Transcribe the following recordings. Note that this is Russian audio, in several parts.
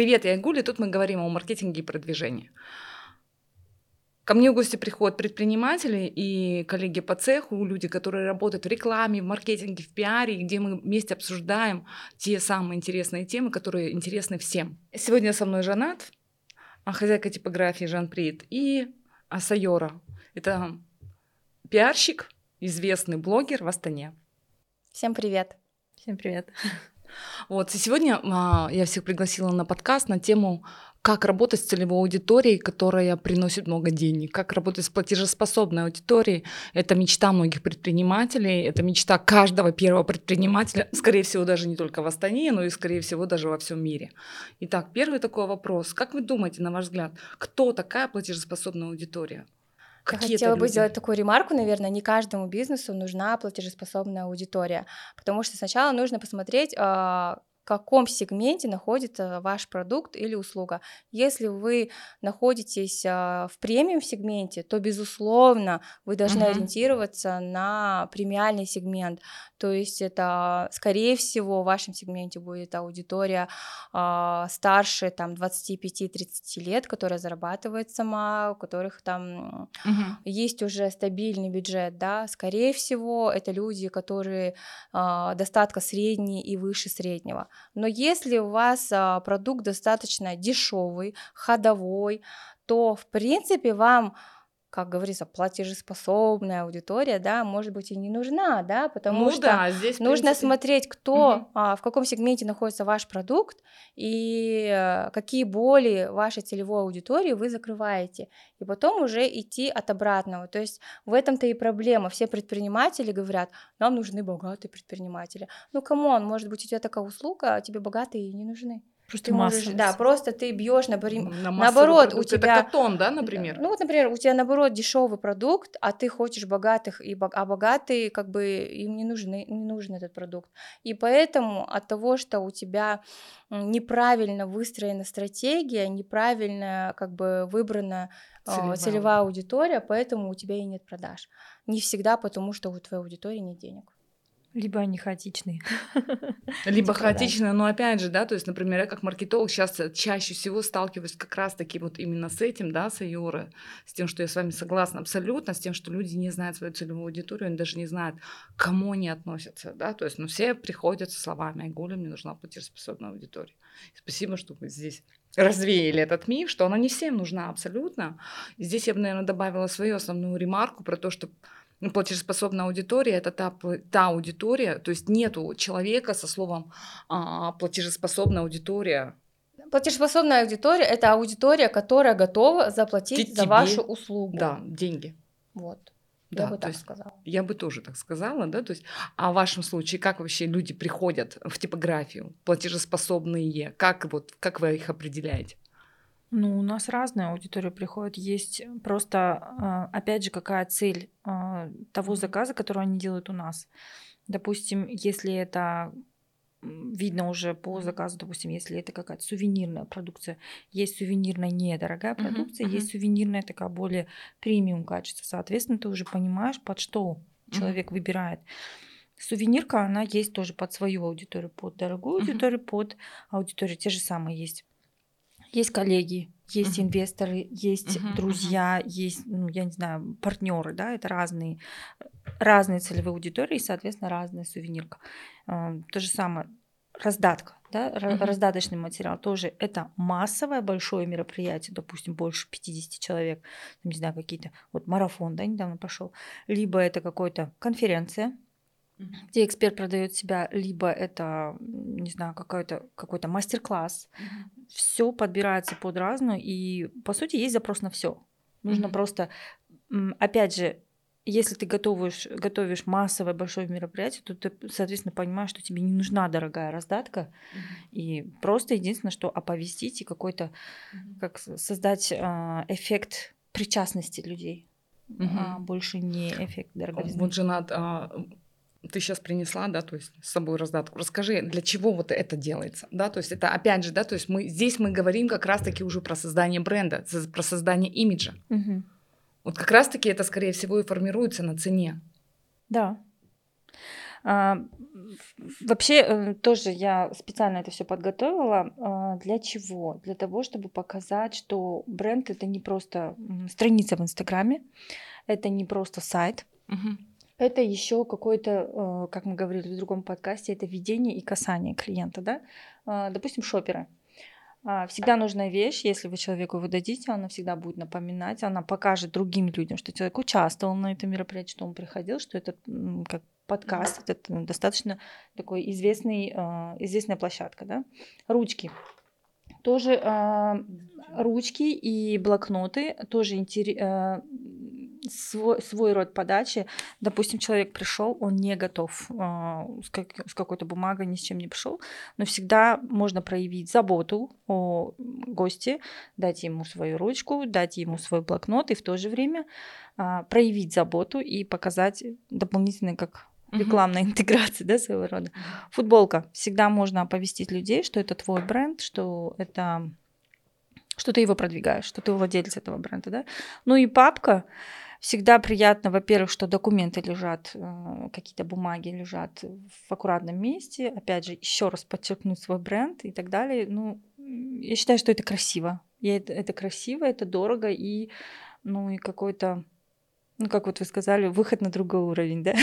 Привет, я Гуля, тут мы говорим о маркетинге и продвижении. Ко мне в гости приходят предприниматели и коллеги по цеху, люди, которые работают в рекламе, в маркетинге, в пиаре, где мы вместе обсуждаем те самые интересные темы, которые интересны всем. Сегодня со мной Жанат, а, хозяйка типографии Жан Прит, и Асайора. Это пиарщик, известный блогер в Астане. Всем привет. Всем привет. Вот, и сегодня а, я всех пригласила на подкаст на тему как работать с целевой аудиторией, которая приносит много денег, как работать с платежеспособной аудиторией. Это мечта многих предпринимателей, это мечта каждого первого предпринимателя, скорее всего, даже не только в Астане, но и, скорее всего, даже во всем мире. Итак, первый такой вопрос. Как вы думаете, на ваш взгляд, кто такая платежеспособная аудитория? Я хотела бы сделать такую ремарку, наверное, не каждому бизнесу нужна платежеспособная аудитория, потому что сначала нужно посмотреть, а, каком сегменте находится ваш продукт или услуга. Если вы находитесь а, в премиум сегменте, то, безусловно, вы должны uh-huh. ориентироваться на премиальный сегмент. То есть это, скорее всего, в вашем сегменте будет аудитория э, старше там, 25-30 лет, которая зарабатывает сама, у которых там uh-huh. есть уже стабильный бюджет. Да? Скорее всего, это люди, которые э, достатка средний и выше среднего. Но если у вас а, продукт достаточно дешевый, ходовой, то в принципе вам как говорится, платежеспособная аудитория, да, может быть и не нужна, да, потому ну, что да, здесь, нужно принципе... смотреть, кто, угу. а, в каком сегменте находится ваш продукт и а, какие боли вашей целевой аудитории вы закрываете, и потом уже идти от обратного. То есть в этом-то и проблема. Все предприниматели говорят, нам нужны богатые предприниматели. Ну, come on, может быть, у тебя такая услуга, а тебе богатые не нужны. Просто ты можешь, да, просто ты бьешь на, на наоборот продукт. у тебя это катон, да, например. Ну вот, например, у тебя наоборот дешевый продукт, а ты хочешь богатых и а богатые как бы им не нужны, не нужен этот продукт, и поэтому от того, что у тебя неправильно выстроена стратегия, неправильно как бы выбрана а, целевая, целевая аудитория, поэтому у тебя и нет продаж. Не всегда потому, что у твоей аудитории нет денег. Либо они хаотичные. Либо хаотичные, но опять же, да, то есть, например, я как маркетолог сейчас чаще всего сталкиваюсь как раз-таки вот именно с этим, да, с Айоры, с тем, что я с вами согласна абсолютно, с тем, что люди не знают свою целевую аудиторию, они даже не знают, к кому они относятся, да, то есть, ну, все приходят со словами, Айгуля, мне нужна платежеспособная аудитория. Спасибо, что вы здесь развеяли этот миф, что она не всем нужна абсолютно. Здесь я бы, наверное, добавила свою основную ремарку про то, что платежеспособная аудитория это та, та аудитория, то есть нету человека со словом а, платежеспособная аудитория. Платежеспособная аудитория это аудитория, которая готова заплатить Ты, за тебе, вашу услугу. Да, деньги. Вот. Да, я бы так есть, сказала. Я бы тоже так сказала, да, то есть, а в вашем случае, как вообще люди приходят в типографию, платежеспособные, как вот, как вы их определяете? Ну, у нас разная аудитория приходит. Есть просто, а, опять же, какая цель а, того заказа, который они делают у нас. Допустим, если это видно уже по заказу, допустим, если это какая-то сувенирная продукция, есть сувенирная недорогая продукция, uh-huh, есть сувенирная такая более премиум качество. Соответственно, ты уже понимаешь, под что uh-huh. человек выбирает. Сувенирка, она есть тоже под свою аудиторию, под дорогую uh-huh. аудиторию, под аудиторию. Те же самые есть есть коллеги, есть uh-huh. инвесторы, есть uh-huh, друзья, uh-huh. есть, ну, я не знаю, партнеры, да, это разные, разные целевые аудитории, и, соответственно, разная сувенирка. То же самое, раздатка, да, uh-huh. раздаточный материал тоже это массовое большое мероприятие, допустим, больше 50 человек, не знаю, какие-то, вот марафон, да, недавно пошел, либо это какая-то конференция, где эксперт продает себя, либо это, не знаю, какой-то какой-то мастер-класс. Mm-hmm. Все подбирается под разную, и по сути есть запрос на все. Нужно mm-hmm. просто, опять же, если ты готовишь, готовишь массовое большое мероприятие, то ты, соответственно, понимаешь, что тебе не нужна дорогая раздатка. Mm-hmm. И просто единственное, что оповестить и какой-то, mm-hmm. как создать э, эффект причастности людей. Mm-hmm. А больше не эффект дороговизны. Вот жена а, ты сейчас принесла, да, то есть с собой раздатку. Расскажи, для чего вот это делается, да, то есть это опять же, да, то есть мы здесь мы говорим как раз-таки уже про создание бренда, про создание имиджа. Угу. Вот как раз-таки это, скорее всего, и формируется на цене. Да. А, вообще, э, тоже я специально это все подготовила. А, для чего? Для того, чтобы показать, что бренд это не просто страница в Инстаграме, это не просто сайт, угу. Это еще какой-то, э, как мы говорили в другом подкасте, это видение и касание клиента, да? А, допустим, шоперы. А, всегда нужная вещь, если вы человеку его дадите, она всегда будет напоминать, она покажет другим людям, что человек участвовал на этом мероприятии, что он приходил, что это как подкаст, это ну, достаточно такой известный, а, известная площадка, да. Ручки. Тоже э, ручки и блокноты тоже интересно свой, свой род подачи. Допустим, человек пришел, он не готов э, с, как, с какой-то бумагой, ни с чем не пришел, но всегда можно проявить заботу о госте, дать ему свою ручку, дать ему свой блокнот и в то же время э, проявить заботу и показать дополнительно как рекламная интеграция, да, своего рода. Футболка. Всегда можно оповестить людей, что это твой бренд, что это что ты его продвигаешь, что ты владелец этого бренда, да. Ну и папка. Всегда приятно, во-первых, что документы лежат, э, какие-то бумаги лежат в аккуратном месте. Опять же, еще раз подчеркнуть свой бренд и так далее. Ну, я считаю, что это красиво. И это, это красиво, это дорого и, ну, и какой-то ну, как вот вы сказали, выход на другой уровень, да?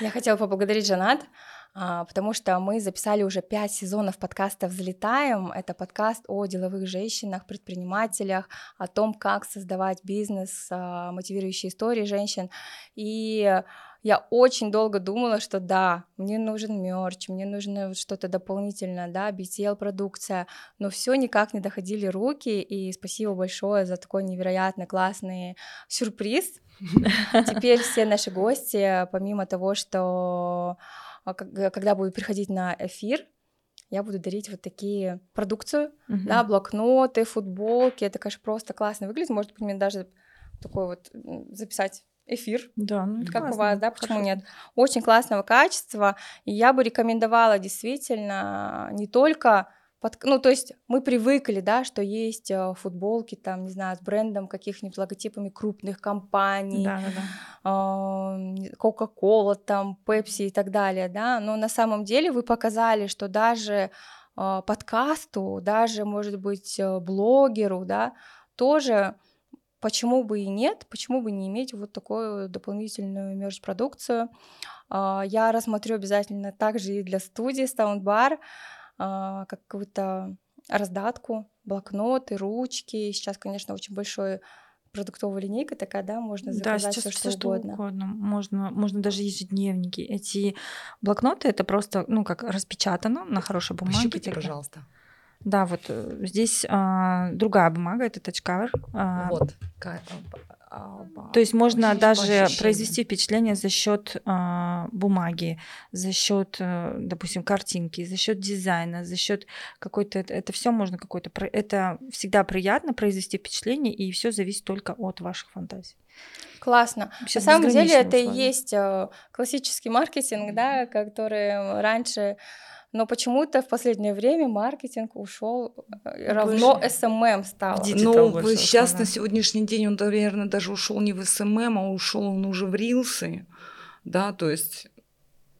Я хотела поблагодарить Жанат, потому что мы записали уже пять сезонов подкаста «Взлетаем». Это подкаст о деловых женщинах, предпринимателях, о том, как создавать бизнес, а, мотивирующие истории женщин. И я очень долго думала, что да, мне нужен мерч, мне нужно что-то дополнительное, да, BTL-продукция, но все никак не доходили руки, и спасибо большое за такой невероятно классный сюрприз. Теперь все наши гости, помимо того, что а, когда будут приходить на эфир, я буду дарить вот такие продукцию, uh-huh. да, блокноты, футболки. Это, конечно, просто классно выглядит. Может быть, мне даже такой вот записать эфир. Да, ну как классно. у вас, да, почему Хорошо. нет? Очень классного качества. И я бы рекомендовала действительно не только под, ну, то есть мы привыкли, да, что есть э, футболки, там, не знаю, с брендом каких-нибудь логотипами крупных компаний, да, да, да. Coca-Cola, там, Pepsi и так далее, да, но на самом деле вы показали, что даже э, подкасту, даже, может быть, э, блогеру, да, тоже почему бы и нет, почему бы не иметь вот такую дополнительную мерч-продукцию. А, я рассмотрю обязательно также и для студии Soundbar, какую-то раздатку, блокноты, ручки. Сейчас, конечно, очень большой продуктовая линейка такая, да, можно заказать да, сейчас все, что, что угодно. угодно. Можно, можно даже ежедневники. Эти блокноты это просто, ну, как распечатано на хорошей бумаге. Пощупайте, пожалуйста. Да, вот э, здесь а, другая бумага, это тачкавер. А, вот. То есть можно даже произвести впечатление за счет э, бумаги, за счет, э, допустим, картинки, за счет дизайна, за счет какой-то это, это все можно какой-то это всегда приятно произвести впечатление и все зависит только от ваших фантазий. Классно. Вообще На самом деле это и есть э, классический маркетинг, да, который раньше но почему-то в последнее время маркетинг ушел э, равно SMM стал. Ну, сейчас на сегодняшний день он, наверное, даже ушел не в SMM, а ушел он уже в рилсы, да, то есть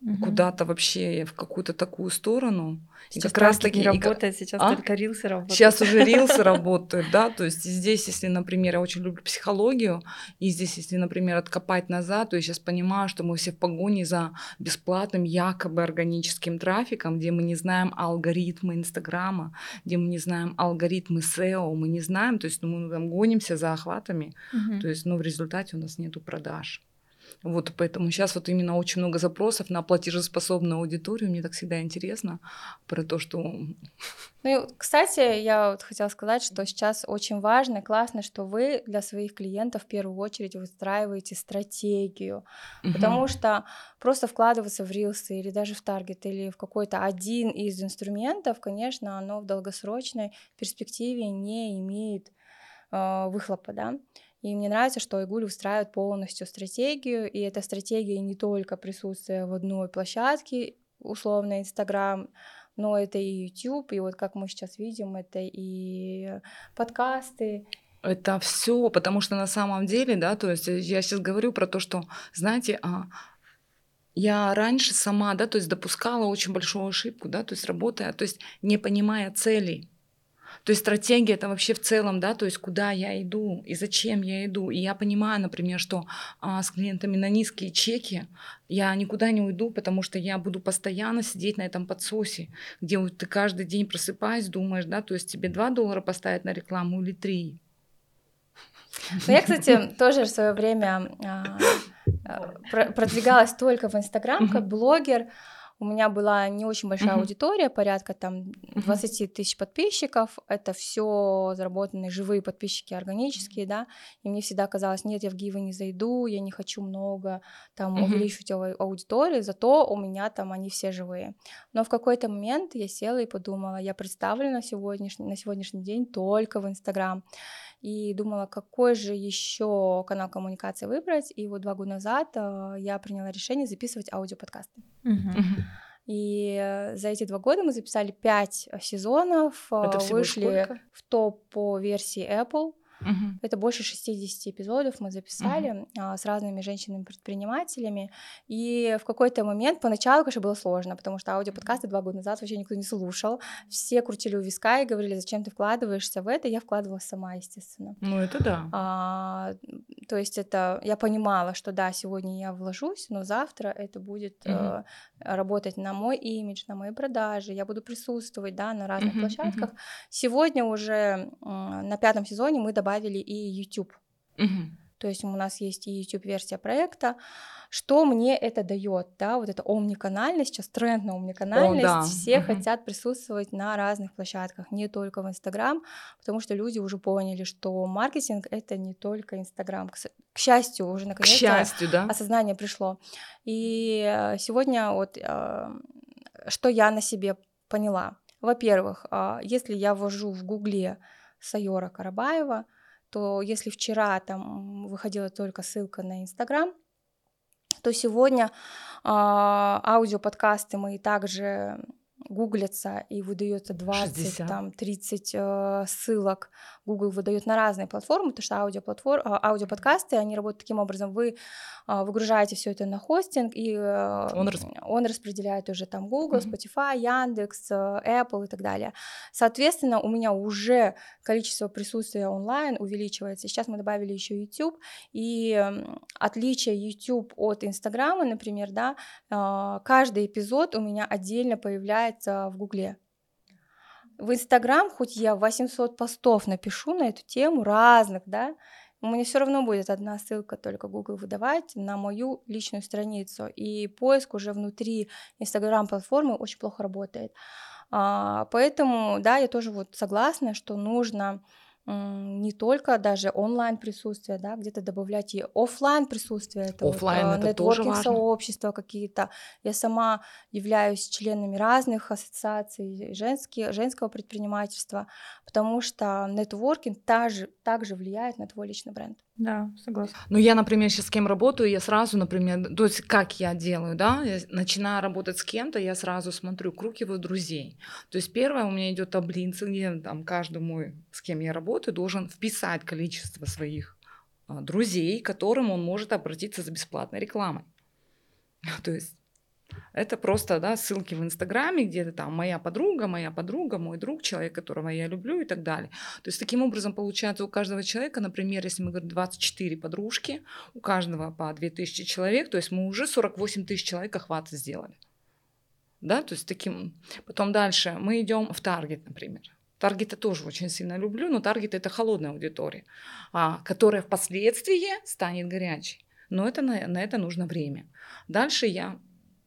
угу. куда-то вообще в какую-то такую сторону. Сейчас и как раз таки не работает, сейчас а? только рилсы работают. Сейчас уже рилсы работают, да, то есть здесь, если, например, я очень люблю психологию, и здесь, если, например, откопать назад, то я сейчас понимаю, что мы все в погоне за бесплатным якобы органическим трафиком, где мы не знаем алгоритмы Инстаграма, где мы не знаем алгоритмы SEO, мы не знаем, то есть ну, мы там гонимся за охватами, угу. то есть, ну, в результате у нас нету продаж. Вот поэтому сейчас вот именно очень много запросов на платежеспособную аудиторию. Мне так всегда интересно про то, что... Ну, кстати, я вот хотела сказать, что сейчас очень важно, классно, что вы для своих клиентов в первую очередь выстраиваете стратегию, угу. потому что просто вкладываться в рилсы или даже в таргет или в какой-то один из инструментов, конечно, оно в долгосрочной перспективе не имеет э, выхлопа, да. И мне нравится, что Игуль устраивает полностью стратегию, и эта стратегия не только присутствие в одной площадке, условно Инстаграм, но это и YouTube, и вот как мы сейчас видим, это и подкасты, это все, потому что на самом деле, да, то есть я сейчас говорю про то, что, знаете, а, я раньше сама, да, то есть допускала очень большую ошибку, да, то есть работая, то есть не понимая целей. То есть стратегия это вообще в целом, да, то есть куда я иду и зачем я иду. И я понимаю, например, что а, с клиентами на низкие чеки я никуда не уйду, потому что я буду постоянно сидеть на этом подсосе, где вот ты каждый день просыпаясь, думаешь, да, то есть тебе 2 доллара поставить на рекламу или 3. Ну, я, кстати, тоже в свое время а, а, продвигалась только в Инстаграм как блогер. У меня была не очень большая аудитория, порядка там 20 тысяч подписчиков. Это все заработанные живые подписчики, органические, да. И мне всегда казалось, нет, я в гивы не зайду, я не хочу много там увеличивать аудиторию, зато у меня там они все живые. Но в какой-то момент я села и подумала, я представлю на сегодняшний, на сегодняшний день только в Инстаграм и думала, какой же еще канал коммуникации выбрать. И вот два года назад э, я приняла решение записывать аудиоподкасты. Uh-huh. И за эти два года мы записали пять сезонов, Это э, вышли сколько? в топ по версии Apple. Угу. Это больше 60 эпизодов мы записали угу. а, с разными женщинами-предпринимателями. И в какой-то момент, поначалу, конечно, было сложно, потому что аудиоподкасты два года назад вообще никто не слушал. Все крутили у виска и говорили, зачем ты вкладываешься в это. Я вкладывалась сама, естественно. Ну, это да. А, то есть это я понимала, что да, сегодня я вложусь, но завтра это будет угу. э, работать на мой имидж, на мои продажи. Я буду присутствовать, да, на разных угу, площадках. Угу. Сегодня уже э, на пятом сезоне мы добавили добавили и YouTube. Угу. То есть у нас есть и YouTube-версия проекта. Что мне это дает, да, вот эта омниканальность, сейчас тренд на омниканальность, О, да. все угу. хотят присутствовать на разных площадках, не только в Инстаграм, потому что люди уже поняли, что маркетинг это не только Инстаграм. К, к счастью, уже наконец-то да? осознание пришло. И э, сегодня вот э, что я на себе поняла. Во-первых, а, если я ввожу в Гугле Сайора Карабаева, то если вчера там выходила только ссылка на Инстаграм, то сегодня э, аудиоподкасты мы также гуглятся и выдается 20, 60. там 30 э, ссылок. Google выдает на разные платформы, потому что аудиоплатформ, а, аудиоподкасты, они работают таким образом, вы э, выгружаете все это на хостинг, и э, он, расп... он распределяет уже там Google, mm-hmm. Spotify, Яндекс, э, Apple и так далее. Соответственно, у меня уже количество присутствия онлайн увеличивается. Сейчас мы добавили еще YouTube, и э, отличие YouTube от Инстаграма, например, да, э, каждый эпизод у меня отдельно появляется появляется в Гугле. В Инстаграм, хоть я 800 постов напишу на эту тему разных, да, у меня все равно будет одна ссылка только Google выдавать на мою личную страницу. И поиск уже внутри Инстаграм платформы очень плохо работает. А, поэтому, да, я тоже вот согласна, что нужно не только даже онлайн присутствие, да, где-то добавлять и офлайн присутствие, это офлайн вот, это тоже важно. сообщества какие-то. Я сама являюсь членами разных ассоциаций женские, женского предпринимательства, потому что нетворкинг также, также влияет на твой личный бренд. Да, согласна. Ну, я, например, сейчас с кем работаю, я сразу, например, то есть как я делаю, да, я начинаю работать с кем-то, я сразу смотрю круг его друзей. То есть первое у меня идет таблица, где там каждый мой, с кем я работаю, должен вписать количество своих а, друзей, к которым он может обратиться за бесплатной рекламой. То есть это просто да, ссылки в Инстаграме, где-то там моя подруга, моя подруга, мой друг, человек, которого я люблю и так далее. То есть таким образом получается у каждого человека, например, если мы говорим 24 подружки, у каждого по 2000 человек, то есть мы уже 48 тысяч человек охвата сделали. Да, то есть таким. Потом дальше мы идем в таргет, например. Таргет я тоже очень сильно люблю, но таргет это холодная аудитория, а, которая впоследствии станет горячей. Но это на, на это нужно время. Дальше я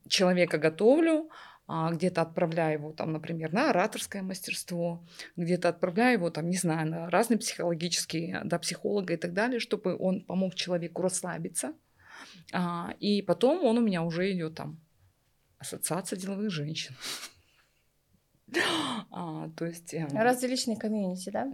человека готовлю, а, где-то отправляю его, там, например, на ораторское мастерство, где-то отправляю его, там, не знаю, на разные психологические, до психолога и так далее, чтобы он помог человеку расслабиться. А, и потом он у меня уже идет там ассоциация деловых женщин. А, то есть... Эм, Различные комьюнити, да?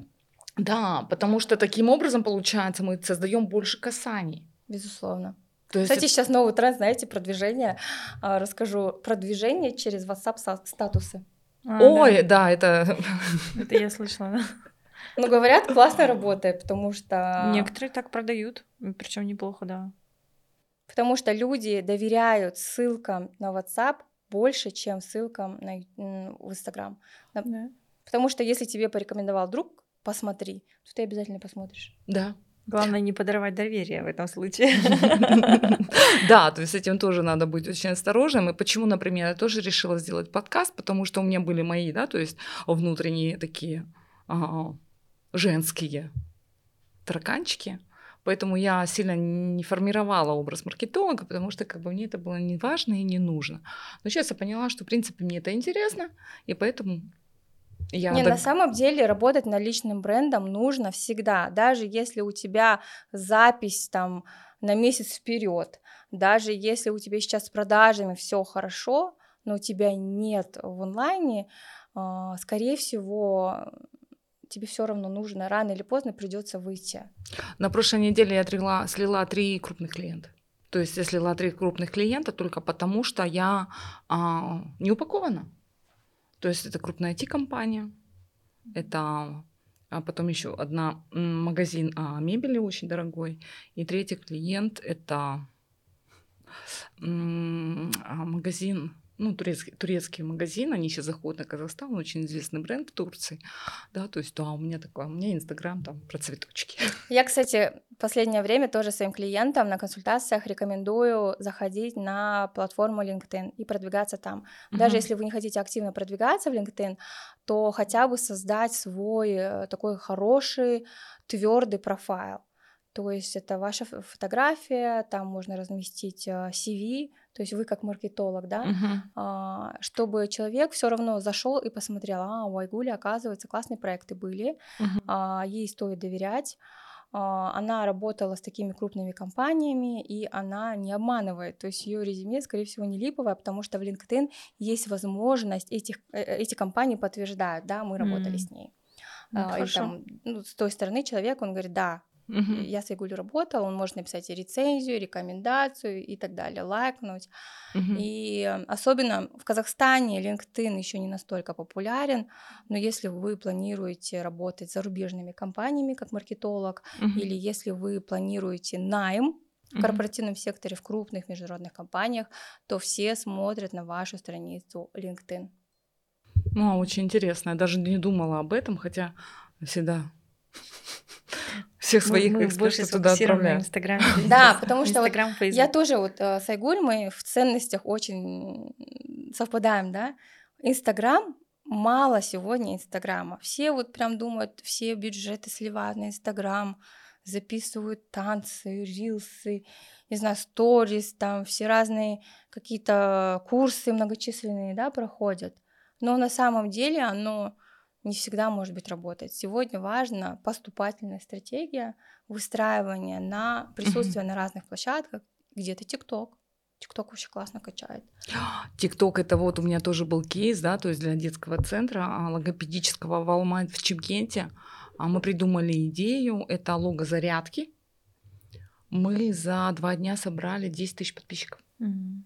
Да, потому что таким образом, получается, мы создаем больше касаний. Безусловно. То есть Кстати, это... сейчас новый тренд, знаете, продвижение. А, расскажу. Продвижение через WhatsApp статусы. А, Ой, да. да, это... Это я слышала, да. Ну, говорят, классно работает, потому что... Некоторые так продают, причем неплохо, да. Потому что люди доверяют ссылкам на WhatsApp больше, чем ссылкам на, в Instagram. Да. Потому что если тебе порекомендовал друг, посмотри, то ты обязательно посмотришь. Да. Главное не подорвать доверие в этом случае. Да, то есть с этим тоже надо быть очень осторожным. И почему, например, я тоже решила сделать подкаст, потому что у меня были мои, да, то есть внутренние такие женские тараканчики. Поэтому я сильно не формировала образ маркетолога, потому что как бы мне это было не важно и не нужно. Но сейчас я поняла, что в принципе мне это интересно, и поэтому я не, дог... на самом деле работать над личным брендом нужно всегда, даже если у тебя запись там на месяц вперед, даже если у тебя сейчас с продажами все хорошо, но у тебя нет в онлайне, а, скорее всего, тебе все равно нужно, рано или поздно придется выйти. На прошлой неделе я отрегла, слила три крупных клиента. То есть я слила три крупных клиента только потому, что я а, не упакована. То есть это крупная IT-компания, это а потом еще одна магазин а, мебели очень дорогой, и третий клиент это а, магазин ну, турецкий, турецкий магазин, они сейчас заходят на Казахстан, очень известный бренд в Турции, да, то есть, да, у меня такое, у меня Инстаграм там про цветочки. Я, кстати, последнее время тоже своим клиентам на консультациях рекомендую заходить на платформу LinkedIn и продвигаться там. Даже uh-huh. если вы не хотите активно продвигаться в LinkedIn, то хотя бы создать свой э, такой хороший, твердый профайл. То есть это ваша фотография, там можно разместить э, CV, то есть вы как маркетолог, да, uh-huh. чтобы человек все равно зашел и посмотрел, а у Айгули, оказывается, классные проекты были, uh-huh. ей стоит доверять. А, она работала с такими крупными компаниями, и она не обманывает. То есть ее резюме, скорее всего, не липовое, потому что в LinkedIn есть возможность, этих, э, э, эти компании подтверждают, да, мы работали mm. с ней. Ну, и там, ну, с той стороны человек, он говорит, да, Угу. Я с Игуль работала, он может написать и рецензию, рекомендацию и так далее, лайкнуть. Угу. И особенно в Казахстане LinkedIn еще не настолько популярен, но если вы планируете работать с зарубежными компаниями как маркетолог, угу. или если вы планируете найм в корпоративном секторе, в крупных международных компаниях, то все смотрят на вашу страницу LinkedIn. Ну, очень интересно. Я даже не думала об этом, хотя всегда всех своих мы, мы экспертов туда отправляем. Инстаграме. Да, потому что вот я тоже вот э, с Айгуль, мы в ценностях очень совпадаем, да. Инстаграм мало сегодня Инстаграма. Все вот прям думают, все бюджеты сливают на Инстаграм, записывают танцы, рилсы, не знаю, сторис, там все разные какие-то курсы многочисленные, да, проходят. Но на самом деле оно не всегда может быть работать. Сегодня важна поступательная стратегия выстраивания на присутствие mm-hmm. на разных площадках, где-то ТикТок. ТикТок вообще классно качает. ТикТок это вот у меня тоже был кейс, да, то есть для детского центра а, логопедического в Алмат в Чимкенте. А мы придумали идею, это лого зарядки. Мы за два дня собрали 10 тысяч подписчиков. Mm-hmm.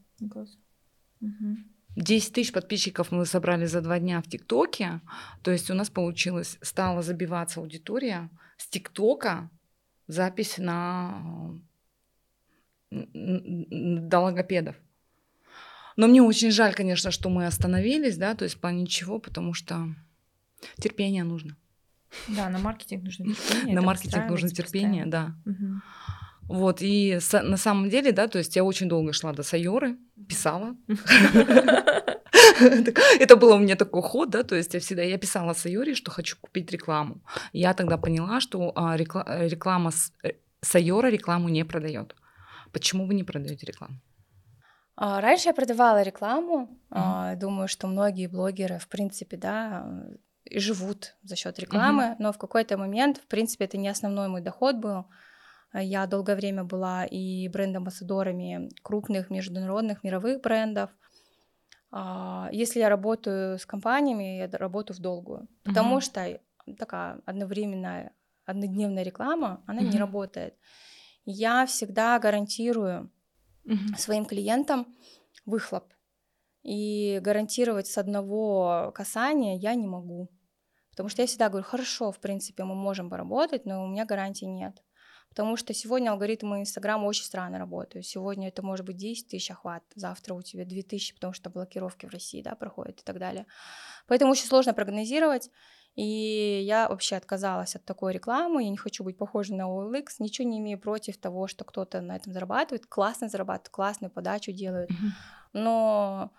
Mm-hmm. 10 тысяч подписчиков мы собрали за два дня в ТикТоке. То есть у нас получилось, стала забиваться аудитория с ТикТока, запись на до логопедов. Но мне очень жаль, конечно, что мы остановились, да, то есть по ничего, потому что терпение нужно. Да, на маркетинг нужно терпение. На маркетинг нужно терпение, да. Вот, и на самом деле, да, то есть я очень долго шла до Сайоры, писала. Это было у меня такой ход, да, то есть я всегда, я писала Сайоре, что хочу купить рекламу. Я тогда поняла, что а, реклама э, Сайора рекламу не продает. Почему вы не продаете рекламу? А, раньше я продавала рекламу. Mm-hmm. Думаю, что многие блогеры, в принципе, да, и живут за счет рекламы, mm-hmm. но в какой-то момент, в принципе, это не основной мой доход был. Я долгое время была и бренд-амбассадорами крупных международных мировых брендов. А, если я работаю с компаниями, я работаю в долгую, потому uh-huh. что такая одновременная однодневная реклама, она uh-huh. не работает. Я всегда гарантирую uh-huh. своим клиентам выхлоп. И гарантировать с одного касания я не могу. Потому что я всегда говорю, хорошо, в принципе, мы можем поработать, но у меня гарантии нет. Потому что сегодня алгоритмы Инстаграма очень странно работают. Сегодня это может быть 10 тысяч охват, завтра у тебя 2 тысячи, потому что блокировки в России да, проходят и так далее. Поэтому очень сложно прогнозировать. И я вообще отказалась от такой рекламы, я не хочу быть похожей на OLX, ничего не имею против того, что кто-то на этом зарабатывает, классно зарабатывает, классную подачу делают, но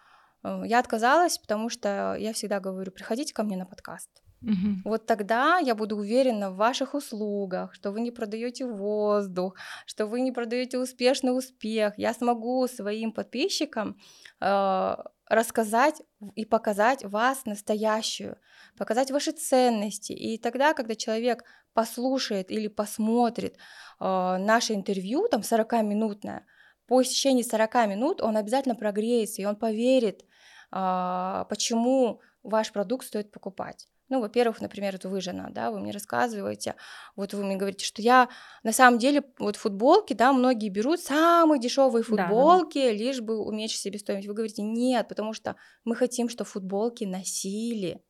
э, я отказалась, потому что я всегда говорю, приходите ко мне на подкаст. Угу. Вот тогда я буду уверена в ваших услугах, что вы не продаете воздух, что вы не продаете успешный успех. Я смогу своим подписчикам э, рассказать и показать вас настоящую, показать ваши ценности. И тогда, когда человек послушает или посмотрит э, наше интервью, там 40-минутное, по истечении 40 минут он обязательно прогреется, и он поверит, э, почему ваш продукт стоит покупать. Ну, во-первых, например, вот вы жена, да, вы мне рассказываете, вот вы мне говорите, что я на самом деле вот футболки, да, многие берут самые дешевые футболки, да, да. лишь бы уменьшить себестоимость. Вы говорите, нет, потому что мы хотим, чтобы футболки носили.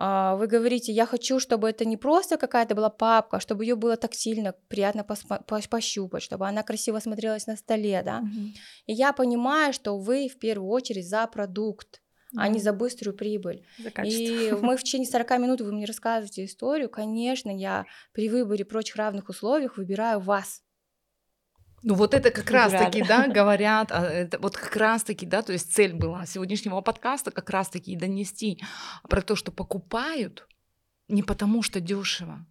А, вы говорите, я хочу, чтобы это не просто какая-то была папка, а чтобы ее было так сильно приятно пощупать, чтобы она красиво смотрелась на столе, да. Угу. И я понимаю, что вы в первую очередь за продукт а не за быструю прибыль. За и мы в течение 40 минут вы мне рассказываете историю, конечно, я при выборе прочих равных условиях выбираю вас. Ну вот это как раз таки, да, говорят, а, это вот как раз таки, да, то есть цель была сегодняшнего подкаста как раз таки донести про то, что покупают не потому что дешево,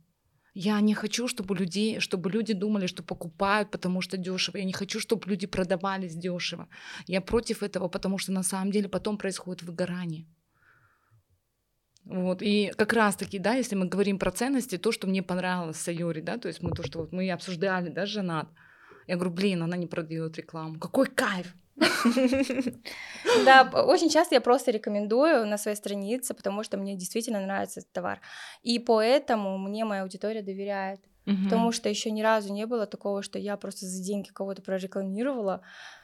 я не хочу, чтобы людей, чтобы люди думали, что покупают, потому что дешево. Я не хочу, чтобы люди продавались дешево. Я против этого, потому что на самом деле потом происходит выгорание. Вот, и как раз-таки, да, если мы говорим про ценности, то, что мне понравилось в Сайоре, да, то есть мы то, что вот мы обсуждали, да, женат, я говорю, блин, она не продает рекламу. Какой кайф! Да, очень часто я просто рекомендую на своей странице, потому что мне действительно нравится этот товар. И поэтому мне моя аудитория доверяет. Угу. Потому что еще ни разу не было такого, что я просто за деньги кого-то прорекламировала,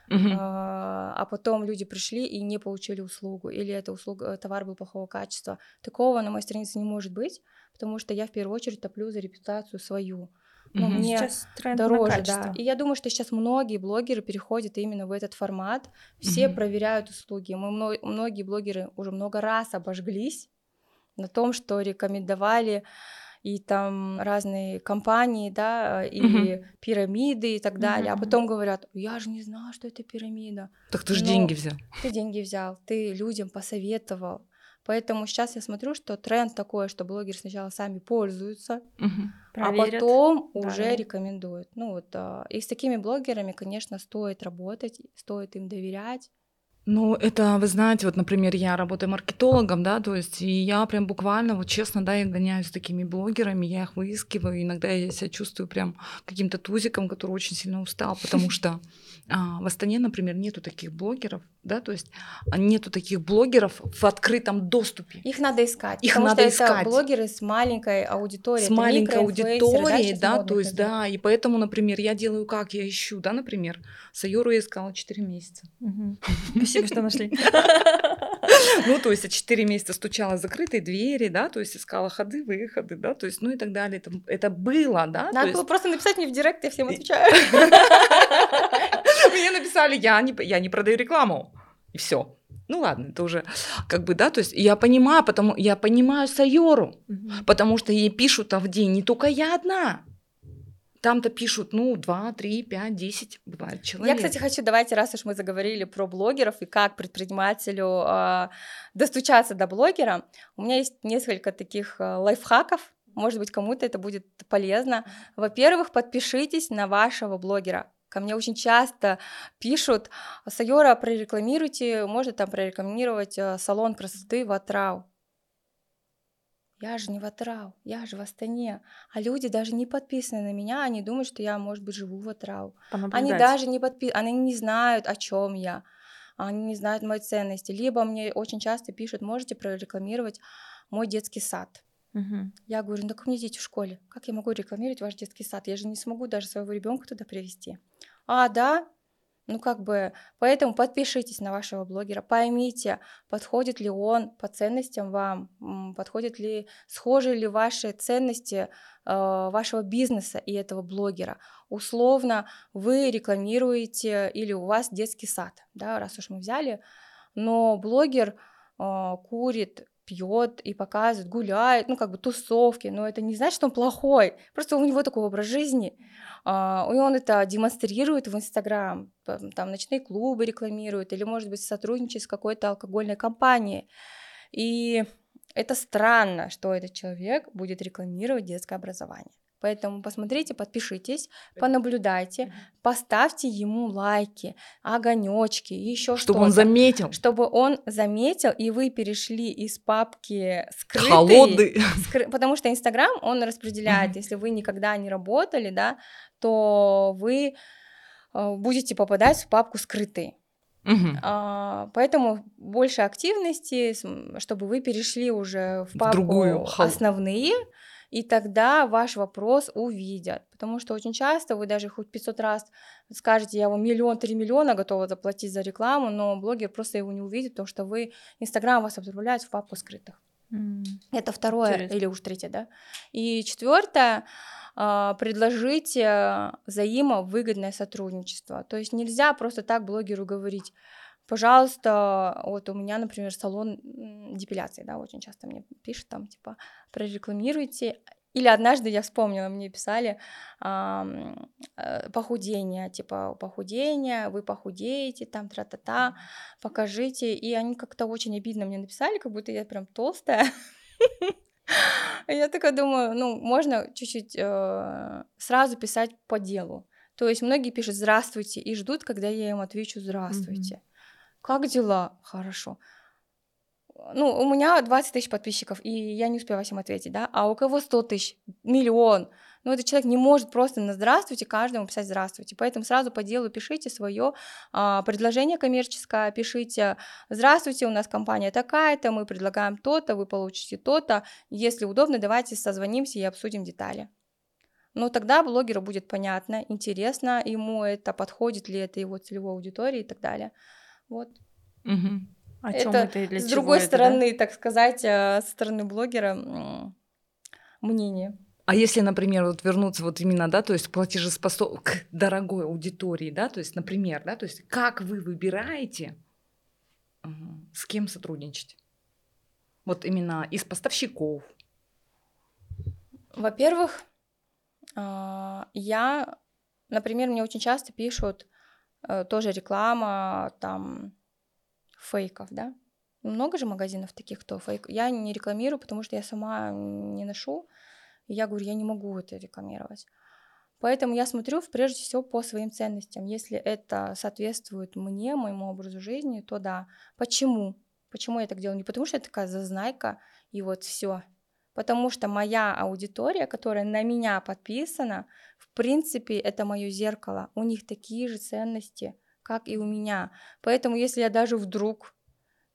угу. а, а потом люди пришли и не получили услугу, или эта услуга, товар был плохого качества. Такого на моей странице не может быть, потому что я в первую очередь топлю за репутацию свою ну, угу. мне сейчас тренд дороже, да. И я думаю, что сейчас многие блогеры переходят именно в этот формат. Все угу. проверяют услуги. Мы многие блогеры уже много раз обожглись на том, что рекомендовали и там разные компании, да, и угу. пирамиды и так далее, угу. а потом говорят, я же не знала, что это пирамида. Так ты же деньги взял. Ты деньги взял, ты людям посоветовал. Поэтому сейчас я смотрю, что тренд такой, что блогеры сначала сами пользуются, угу. а потом да. уже рекомендуют. Ну вот, а, и с такими блогерами, конечно, стоит работать, стоит им доверять. Ну, это, вы знаете, вот, например, я работаю маркетологом, да, то есть, и я прям буквально, вот честно, да, я гоняюсь с такими блогерами, я их выискиваю, иногда я себя чувствую прям каким-то тузиком, который очень сильно устал, потому что в Астане, например, нету таких блогеров, да, то есть а, нету таких блогеров в открытом доступе. Их надо искать. Их надо что искать. Это блогеры с маленькой аудиторией. С маленькой аудиторией, да, да то есть, да, и поэтому, например, я делаю как, я ищу, да, например, Сайору я искала 4 месяца. Спасибо, что нашли. Ну, то есть, 4 месяца стучала закрытые двери, да, то есть, искала ходы, выходы, да, то есть, ну и так далее. Это, это было, да. Надо было просто написать мне в директ, я всем отвечаю. Мне написали, я не, я не продаю рекламу. И все. Ну ладно, это уже как бы, да, то есть я понимаю, потому я понимаю Сайору, угу. потому что ей пишут а в день не только я одна. Там-то пишут, ну, 2, 3, 5, 10, бывает человек. Я, кстати, хочу, давайте, раз уж мы заговорили про блогеров и как предпринимателю э, достучаться до блогера, у меня есть несколько таких э, лайфхаков, может быть, кому-то это будет полезно. Во-первых, подпишитесь на вашего блогера. Ко мне очень часто пишут, Сайора, прорекламируйте, можно там прорекламировать э, салон красоты в Атрау. Я же не в Атрау, я же в Астане. А люди даже не подписаны на меня, они думают, что я, может быть, живу в Атрау. Они даже не подписаны, они не знают, о чем я. Они не знают мои ценности. Либо мне очень часто пишут, можете прорекламировать мой детский сад. Угу. Я говорю, ну так у меня дети в школе. Как я могу рекламировать ваш детский сад? Я же не смогу даже своего ребенка туда привести. А, да? Ну, как бы, поэтому подпишитесь на вашего блогера, поймите, подходит ли он по ценностям вам, подходит ли, схожи ли ваши ценности э, вашего бизнеса и этого блогера. Условно, вы рекламируете или у вас детский сад, да, раз уж мы взяли, но блогер э, курит, пьет и показывает, гуляет, ну, как бы тусовки, но это не значит, что он плохой, просто у него такой образ жизни. А, и он это демонстрирует в Инстаграм, там ночные клубы рекламирует, или, может быть, сотрудничает с какой-то алкогольной компанией. И это странно, что этот человек будет рекламировать детское образование. Поэтому посмотрите, подпишитесь, понаблюдайте, поставьте ему лайки, огонечки, еще чтобы он заметил, чтобы он заметил, и вы перешли из папки скрытый, холодный, скры... потому что Инстаграм он распределяет, если вы никогда не работали, да, то вы э, будете попадать в папку скрытый. Угу. А, поэтому больше активности, чтобы вы перешли уже в папку в другую, основные, и тогда ваш вопрос увидят. Потому что очень часто вы даже хоть 500 раз скажете, я вам миллион, три миллиона готова заплатить за рекламу, но блогер просто его не увидит, потому что вы, Инстаграм вас отправляет в папку скрытых. Mm. Это второе Интересно. или уж третье, да. И четвертое, а, предложите взаимовыгодное сотрудничество. То есть нельзя просто так блогеру говорить, пожалуйста, вот у меня, например, салон депиляции, да, очень часто мне пишут там, типа, прорекламируйте. Или однажды я вспомнила, мне писали э, похудение, типа похудение, вы похудеете, там тра-та-та, покажите. И они как-то очень обидно мне написали, как будто я прям толстая. Я такая думаю, ну, можно чуть-чуть э, сразу писать по делу. То есть многие пишут «здравствуйте» и ждут, когда я им отвечу «здравствуйте». Как дела? Хорошо. Ну, у меня 20 тысяч подписчиков, и я не успеваю всем ответить, да? А у кого 100 тысяч? Миллион. Ну, этот человек не может просто на здравствуйте каждому писать здравствуйте. Поэтому сразу по делу пишите свое а, предложение коммерческое, пишите здравствуйте, у нас компания такая-то, мы предлагаем то-то, вы получите то-то. Если удобно, давайте созвонимся и обсудим детали. Ну, тогда блогеру будет понятно, интересно ему это, подходит ли это его целевой аудитории и так далее. Вот. Угу. О чем это, это и для с другой это, стороны, да? так сказать, э, со стороны блогера мнение. А если, например, вот вернуться вот именно, да, то есть платежеспособ... к дорогой аудитории, да, то есть, например, да, то есть как вы выбираете, с кем сотрудничать? Вот именно из поставщиков. Во-первых, а, я, например, мне очень часто пишут, тоже реклама там фейков, да. Много же магазинов таких, кто фейк. Я не рекламирую, потому что я сама не ношу. Я говорю, я не могу это рекламировать. Поэтому я смотрю прежде всего по своим ценностям. Если это соответствует мне, моему образу жизни, то да. Почему? Почему я так делаю? Не потому что я такая зазнайка, и вот все, потому что моя аудитория, которая на меня подписана, в принципе, это мое зеркало. У них такие же ценности, как и у меня. Поэтому, если я даже вдруг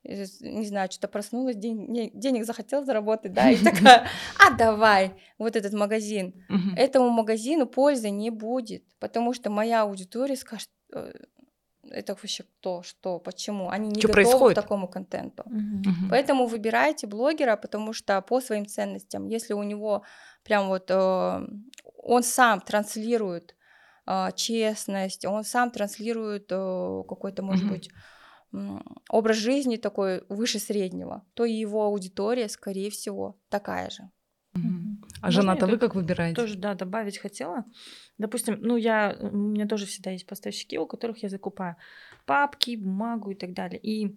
э, не знаю, что-то проснулась, день, денег захотел заработать, да, и такая, а давай, вот этот магазин. Этому магазину пользы не будет, потому что моя аудитория скажет, «Э, это вообще кто, что, почему. Они не что готовы происходит? к такому контенту. Угу. Поэтому выбирайте блогера, потому что по своим ценностям, если у него прям вот э, он сам транслирует э, честность, он сам транслирует э, какой-то, может угу. быть, образ жизни такой выше среднего, то и его аудитория, скорее всего, такая же. А жена-то вы как выбираете? Тоже, да, добавить хотела. Допустим, ну, я, у меня тоже всегда есть поставщики, у которых я закупаю папки, бумагу и так далее. И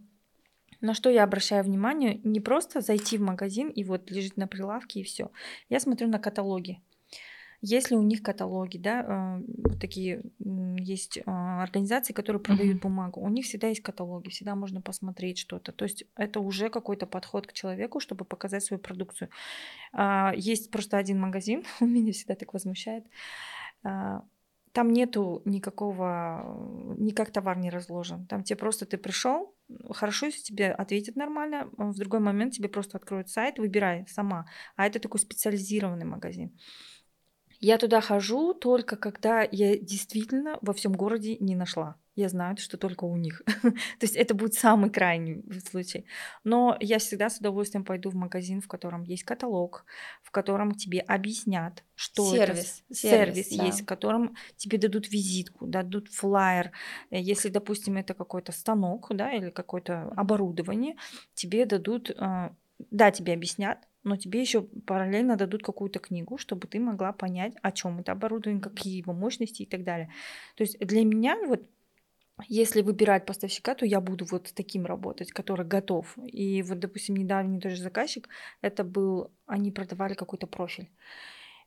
на что я обращаю внимание, не просто зайти в магазин и вот лежит на прилавке и все. Я смотрю на каталоги. Если у них каталоги, да, э, такие есть а, организации, которые продают uh-huh. бумагу, у них всегда есть каталоги, всегда можно посмотреть что-то. То есть это уже какой-то подход к человеку, чтобы показать свою продукцию. А, есть просто один магазин, у меня всегда так возмущает. А, там нету никакого, никак товар не разложен. Там тебе просто ты пришел, хорошо, если тебе ответят нормально, в другой момент тебе просто откроют сайт, выбирай сама. А это такой специализированный магазин. Я туда хожу только когда я действительно во всем городе не нашла. Я знаю, что только у них. То есть это будет самый крайний случай. Но я всегда с удовольствием пойду в магазин, в котором есть каталог, в котором тебе объяснят, что сервис, это сервис, сервис да. есть, в котором тебе дадут визитку, дадут флаер. Если, допустим, это какой-то станок, да, или какое-то оборудование, тебе дадут, э, да, тебе объяснят, но тебе еще параллельно дадут какую-то книгу, чтобы ты могла понять, о чем это оборудование, какие его мощности и так далее. То есть для меня вот если выбирать поставщика, то я буду вот с таким работать, который готов. И вот, допустим, недавний тоже заказчик, это был, они продавали какой-то профиль.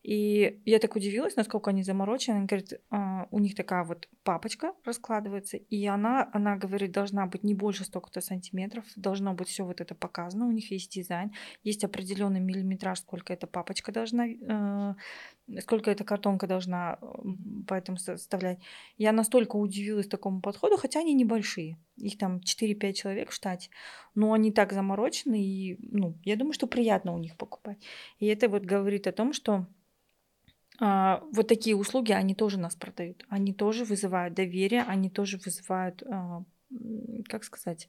И я так удивилась, насколько они заморочены. Они говорят, а, у них такая вот папочка раскладывается, и она, она говорит, должна быть не больше столько-то сантиметров, должно быть все вот это показано. У них есть дизайн, есть определенный миллиметраж, сколько эта папочка должна, э, сколько эта картонка должна поэтому составлять. Я настолько удивилась такому подходу, хотя они небольшие. Их там 4-5 человек в штате. Но они так заморочены, и ну, я думаю, что приятно у них покупать. И это вот говорит о том, что а, вот такие услуги, они тоже нас продают. Они тоже вызывают доверие, они тоже вызывают, а, как сказать,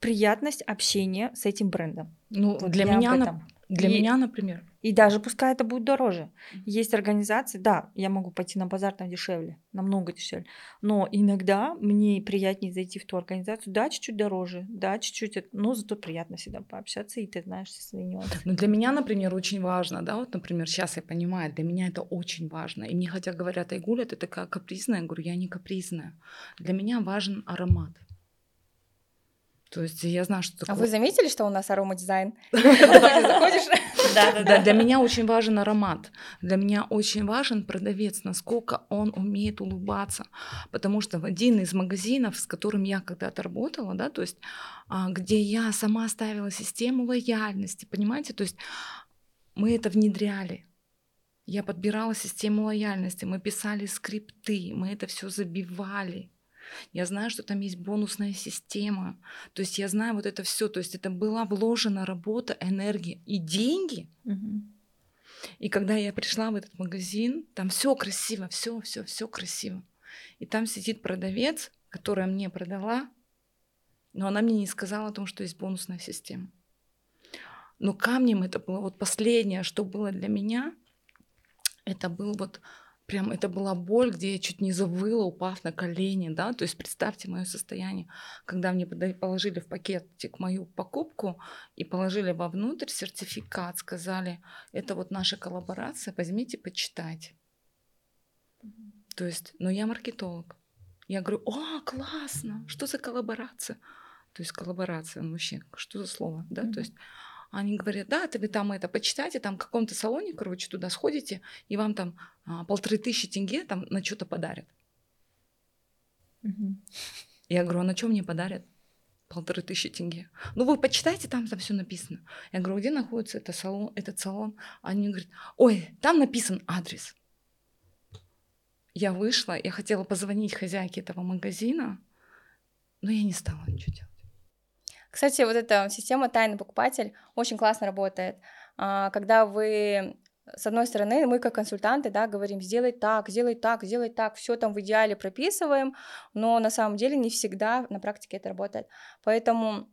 приятность общения с этим брендом. Ну, вот для меня, на, для и, меня, например. И даже пускай это будет дороже. Есть организации, да, я могу пойти на базар там дешевле, намного дешевле. Но иногда мне приятнее зайти в ту организацию, да, чуть-чуть дороже, да, чуть-чуть, но зато приятно всегда пообщаться, и ты знаешь все свои нюансы. Ну, для меня, например, очень важно, да, вот, например, сейчас я понимаю, для меня это очень важно. И мне хотя говорят, Айгуля, ты такая капризная, я говорю, я не капризная. Для меня важен аромат. То есть я знаю, что такое. А вы заметили, что у нас аромадизайн? Да, Для меня очень важен аромат. Для меня очень важен продавец, насколько он умеет улыбаться. Потому что в один из магазинов, с которым я когда-то работала, да, то есть а, где я сама ставила систему лояльности, понимаете, то есть мы это внедряли. Я подбирала систему лояльности, мы писали скрипты, мы это все забивали. Я знаю, что там есть бонусная система. То есть я знаю вот это все. То есть это была вложена работа, энергия и деньги. Угу. И когда я пришла в этот магазин, там все красиво, все, все, все красиво. И там сидит продавец, которая мне продала, но она мне не сказала о том, что есть бонусная система. Но камнем это было вот последнее, что было для меня, это был вот прям это была боль, где я чуть не завыла, упав на колени, да, то есть представьте мое состояние, когда мне положили в пакетик мою покупку и положили вовнутрь сертификат, сказали, это вот наша коллаборация, возьмите, почитайте. То есть, ну я маркетолог. Я говорю, о, классно, что за коллаборация? То есть коллаборация, ну вообще, что за слово, да, mm-hmm. то есть они говорят, да, ты вы там это почитайте, там в каком-то салоне, короче, туда сходите, и вам там а, полторы тысячи тенге там на что-то подарят. Угу. Я говорю, а на что мне подарят? Полторы тысячи тенге. Ну вы почитайте, там там все написано. Я говорю, где находится это салон, этот салон? Они говорят, ой, там написан адрес. Я вышла, я хотела позвонить хозяйке этого магазина, но я не стала ничего делать. Кстати, вот эта система тайный покупатель очень классно работает. А, когда вы с одной стороны, мы как консультанты, да, говорим, сделай так, сделай так, сделай так, все там в идеале прописываем, но на самом деле не всегда на практике это работает. Поэтому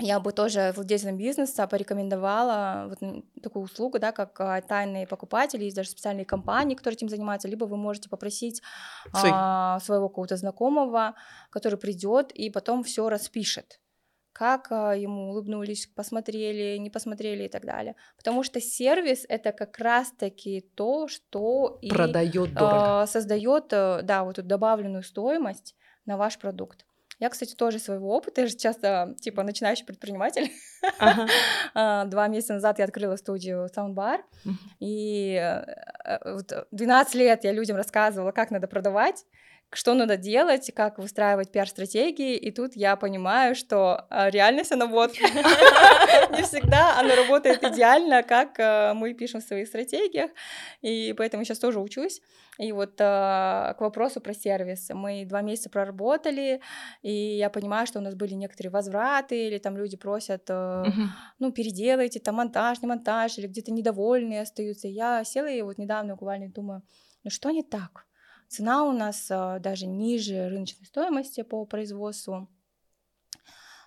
я бы тоже владельцам бизнеса порекомендовала вот такую услугу, да, как а, тайные покупатели, есть даже специальные компании, которые этим занимаются, либо вы можете попросить а, своего какого-то знакомого, который придет и потом все распишет как а, ему улыбнулись, посмотрели, не посмотрели и так далее. Потому что сервис это как раз-таки то, что продает дорого, э, создает, э, да, вот эту добавленную стоимость на ваш продукт. Я, кстати, тоже своего опыта, я же часто, типа, начинающий предприниматель. Ага. А, два месяца назад я открыла студию Soundbar, и 12 лет я людям рассказывала, как надо продавать, что надо делать, как выстраивать пиар-стратегии, и тут я понимаю, что а, реальность, она вот не всегда она работает идеально, как а, мы пишем в своих стратегиях, и поэтому сейчас тоже учусь. И вот а, к вопросу про сервис. Мы два месяца проработали, и я понимаю, что у нас были некоторые возвраты, или там люди просят, ну, переделайте, там монтаж, не монтаж, или где-то недовольные остаются. Я села и вот недавно буквально думаю, ну что не так? Цена у нас а, даже ниже рыночной стоимости по производству.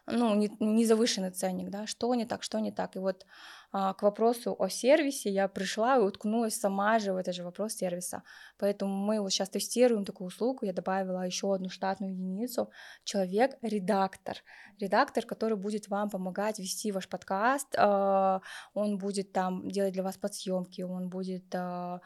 Ну, не, не завышенный ценник, да, что не так, что не так. И вот а, к вопросу о сервисе я пришла и уткнулась сама же в этот же вопрос сервиса. Поэтому мы вот сейчас тестируем такую услугу. Я добавила еще одну штатную единицу. Человек-редактор. Редактор, который будет вам помогать вести ваш подкаст. А, он будет там делать для вас подсъемки, он будет а,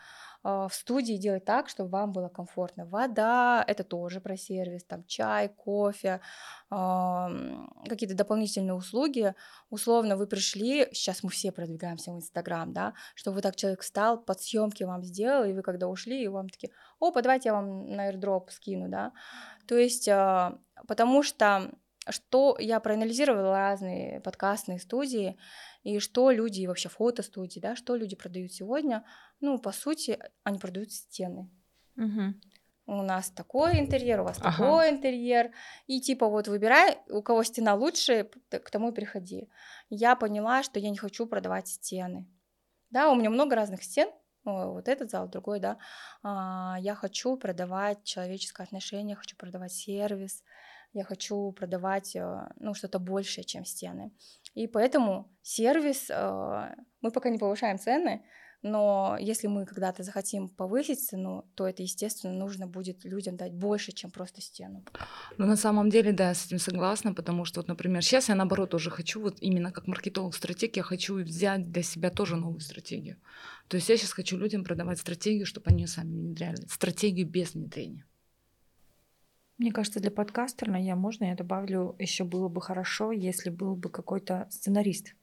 в студии делать так, чтобы вам было комфортно. Вода — это тоже про сервис, там чай, кофе, какие-то дополнительные услуги. Условно вы пришли, сейчас мы все продвигаемся в Инстаграм, да, чтобы вы так человек встал, под съемки вам сделал, и вы когда ушли, и вам такие, опа, давайте я вам на airdrop скину, да. То есть, а, потому что что я проанализировала разные подкастные студии, и что люди, вообще фотостудии, да, что люди продают сегодня, ну, по сути, они продают стены. Угу. У нас такой интерьер, у вас ага. такой интерьер. И типа вот выбирай, у кого стена лучше, к тому и приходи. Я поняла, что я не хочу продавать стены. Да, у меня много разных стен, вот этот зал, другой, да. А, я хочу продавать человеческое отношение, хочу продавать сервис, я хочу продавать, э, ну, что-то большее, чем стены. И поэтому сервис, э, мы пока не повышаем цены, но если мы когда-то захотим повысить цену, то это, естественно, нужно будет людям дать больше, чем просто стену. Ну, на самом деле, да, я с этим согласна, потому что, вот, например, сейчас я, наоборот, тоже хочу, вот именно как маркетолог-стратег, я хочу взять для себя тоже новую стратегию. То есть я сейчас хочу людям продавать стратегию, чтобы они сами внедряли. Стратегию без внедрения. Мне кажется, для подкастера я можно я добавлю еще было бы хорошо, если был бы какой-то сценарист.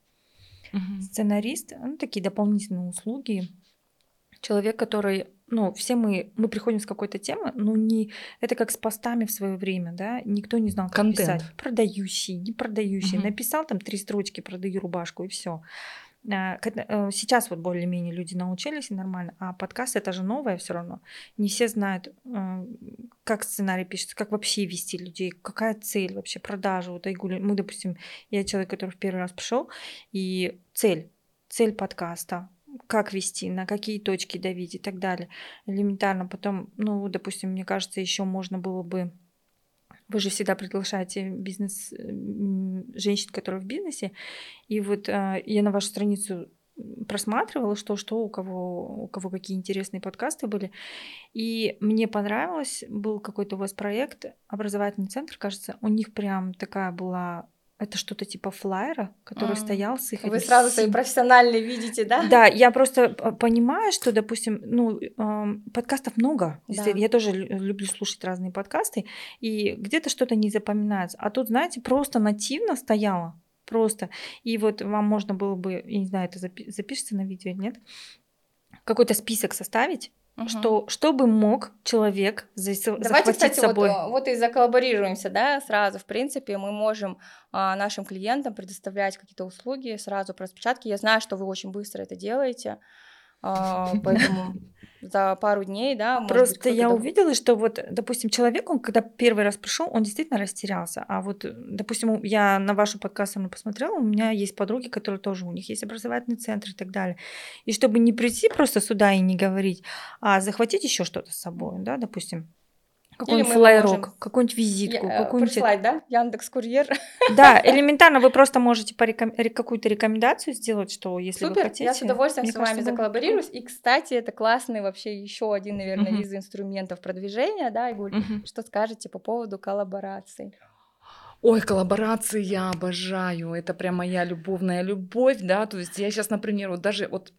Угу. Сценарист, ну, такие дополнительные услуги. Человек, который, ну, все мы, мы приходим с какой-то темы, но не, это как с постами в свое время, да, никто не знал, как Контент. писать. Продающий, не продающий. Угу. Написал там три строчки, продаю рубашку и все. А, э, сейчас вот более-менее люди научились и нормально, а подкаст это же новое все равно. Не все знают, э, как сценарий пишется, как вообще вести людей, какая цель вообще продажи. Вот Айгуля, мы, допустим, я человек, который в первый раз пришел, и цель, цель подкаста, как вести, на какие точки давить и так далее. Элементарно. Потом, ну, допустим, мне кажется, еще можно было бы вы же всегда приглашаете бизнес женщин, которые в бизнесе. И вот э, я на вашу страницу просматривала, что, что у кого, у кого какие интересные подкасты были. И мне понравилось, был какой-то у вас проект, образовательный центр, кажется, у них прям такая была это что-то типа флайера, который mm. стоял с их... Вы сразу свои профессиональные видите, да? Да, я просто понимаю, что, допустим, ну, э, подкастов много. Да. Я тоже люблю слушать разные подкасты, и где-то что-то не запоминается. А тут, знаете, просто нативно стояло. Просто. И вот вам можно было бы, я не знаю, это запи- запишется на видео или нет, какой-то список составить, Угу. Что, что бы мог человек за, Давайте, кстати, собой? Вот, вот и заколлаборируемся, да, сразу. В принципе, мы можем а, нашим клиентам предоставлять какие-то услуги сразу про распечатки. Я знаю, что вы очень быстро это делаете. А, поэтому за пару дней, да. Просто быть, я увидела, что вот, допустим, человек, он когда первый раз пришел, он действительно растерялся. А вот, допустим, я на вашу подкаст посмотрела, у меня есть подруги, которые тоже, у них есть образовательный центр и так далее. И чтобы не прийти просто сюда и не говорить, а захватить еще что-то с собой, да, допустим, какой-нибудь флайрок, можем... какую-нибудь визитку, Я, э, какую-нибудь... Прислать, да? Яндекс Курьер. Да, элементарно вы просто можете пореком... какую-то рекомендацию сделать, что если Супер, вы хотите... я с удовольствием с вами заколлаборируюсь. И, кстати, это классный вообще еще один, наверное, uh-huh. из инструментов продвижения, да, Игуль? Uh-huh. Что скажете по поводу коллабораций? Ой, коллаборации я обожаю, это прям моя любовная любовь, да, то есть я сейчас, например, вот даже вот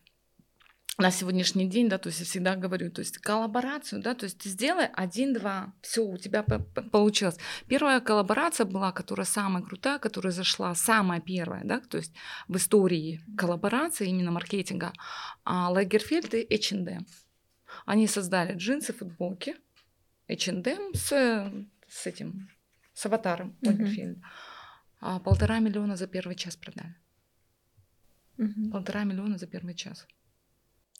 на сегодняшний день, да, то есть я всегда говорю, то есть коллаборацию, да, то есть ты сделай один-два, все, у тебя получилось. Первая коллаборация была, которая самая крутая, которая зашла, самая первая, да, то есть в истории коллаборации именно маркетинга, Лагерфельд и H&M. Они создали джинсы, футболки, H&M с, с этим, с аватаром mm-hmm. А полтора миллиона за первый час продали. Mm-hmm. Полтора миллиона за первый час.